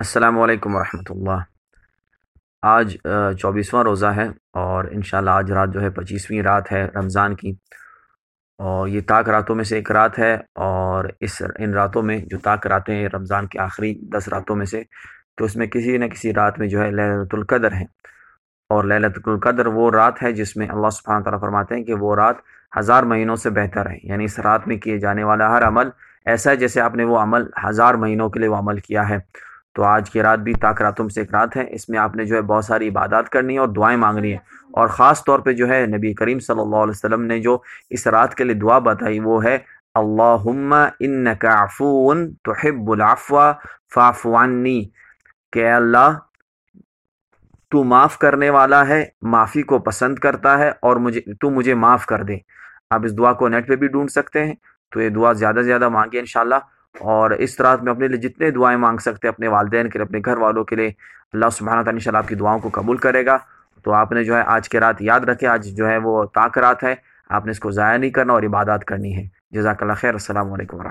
السلام علیکم ورحمۃ اللہ۔ آج چوبیسواں روزہ ہے اور انشاءاللہ آج رات جو ہے پچیسویں رات ہے رمضان کی۔ اور یہ طاق راتوں میں سے ایک رات ہے اور اس ان راتوں میں جو طاق راتیں ہیں، رمضان کے آخری دس راتوں میں سے، تو اس میں کسی نہ کسی رات میں جو ہے للت القدر ہے اور للت القدر وہ رات ہے جس میں اللہ سبحانہ تعالیٰ فرماتے ہیں کہ وہ رات ہزار مہینوں سے بہتر ہے۔ یعنی اس رات میں کیے جانے والا ہر عمل ایسا ہے جیسے آپ نے وہ عمل ہزار مہینوں کے لیے وہ عمل کیا ہے۔ تو آج کی رات بھی طاق راتوں میں سے ایک رات ہے۔ اس میں آپ نے جو ہے بہت ساری عبادات کرنی ہے اور دعائیں مانگنی ہیں۔ اور خاص طور پہ جو ہے نبی کریم صلی اللہ علیہ وسلم نے جو اس رات کے لیے دعا بتائی وہ ہے، اللہم انکا عفون تحب العفو، فاعف عنی۔ کہ اللہ، تو معاف کرنے والا ہے، معافی کو پسند کرتا ہے اور مجھے، تو مجھے معاف کر دے۔ آپ اس دعا کو نیٹ پہ بھی ڈھونڈ سکتے ہیں۔ تو یہ دعا زیادہ سے زیادہ مانگے انشاءاللہ۔ اور اس رات میں اپنے لیے جتنے دعائیں مانگ سکتے اپنے والدین کے لیے، اپنے گھر والوں کے لیے، اللہ سبحانہ تعالیٰ انشاءاللہ آپ کی دعاؤں کو قبول کرے گا۔ تو آپ نے جو ہے آج کے رات یاد رکھے، آج جو ہے وہ طاق رات ہے۔ آپ نے اس کو ضائع نہیں کرنا اور عبادات کرنی ہے۔ جزاک اللہ خیر، السلام علیکم ورحمۃ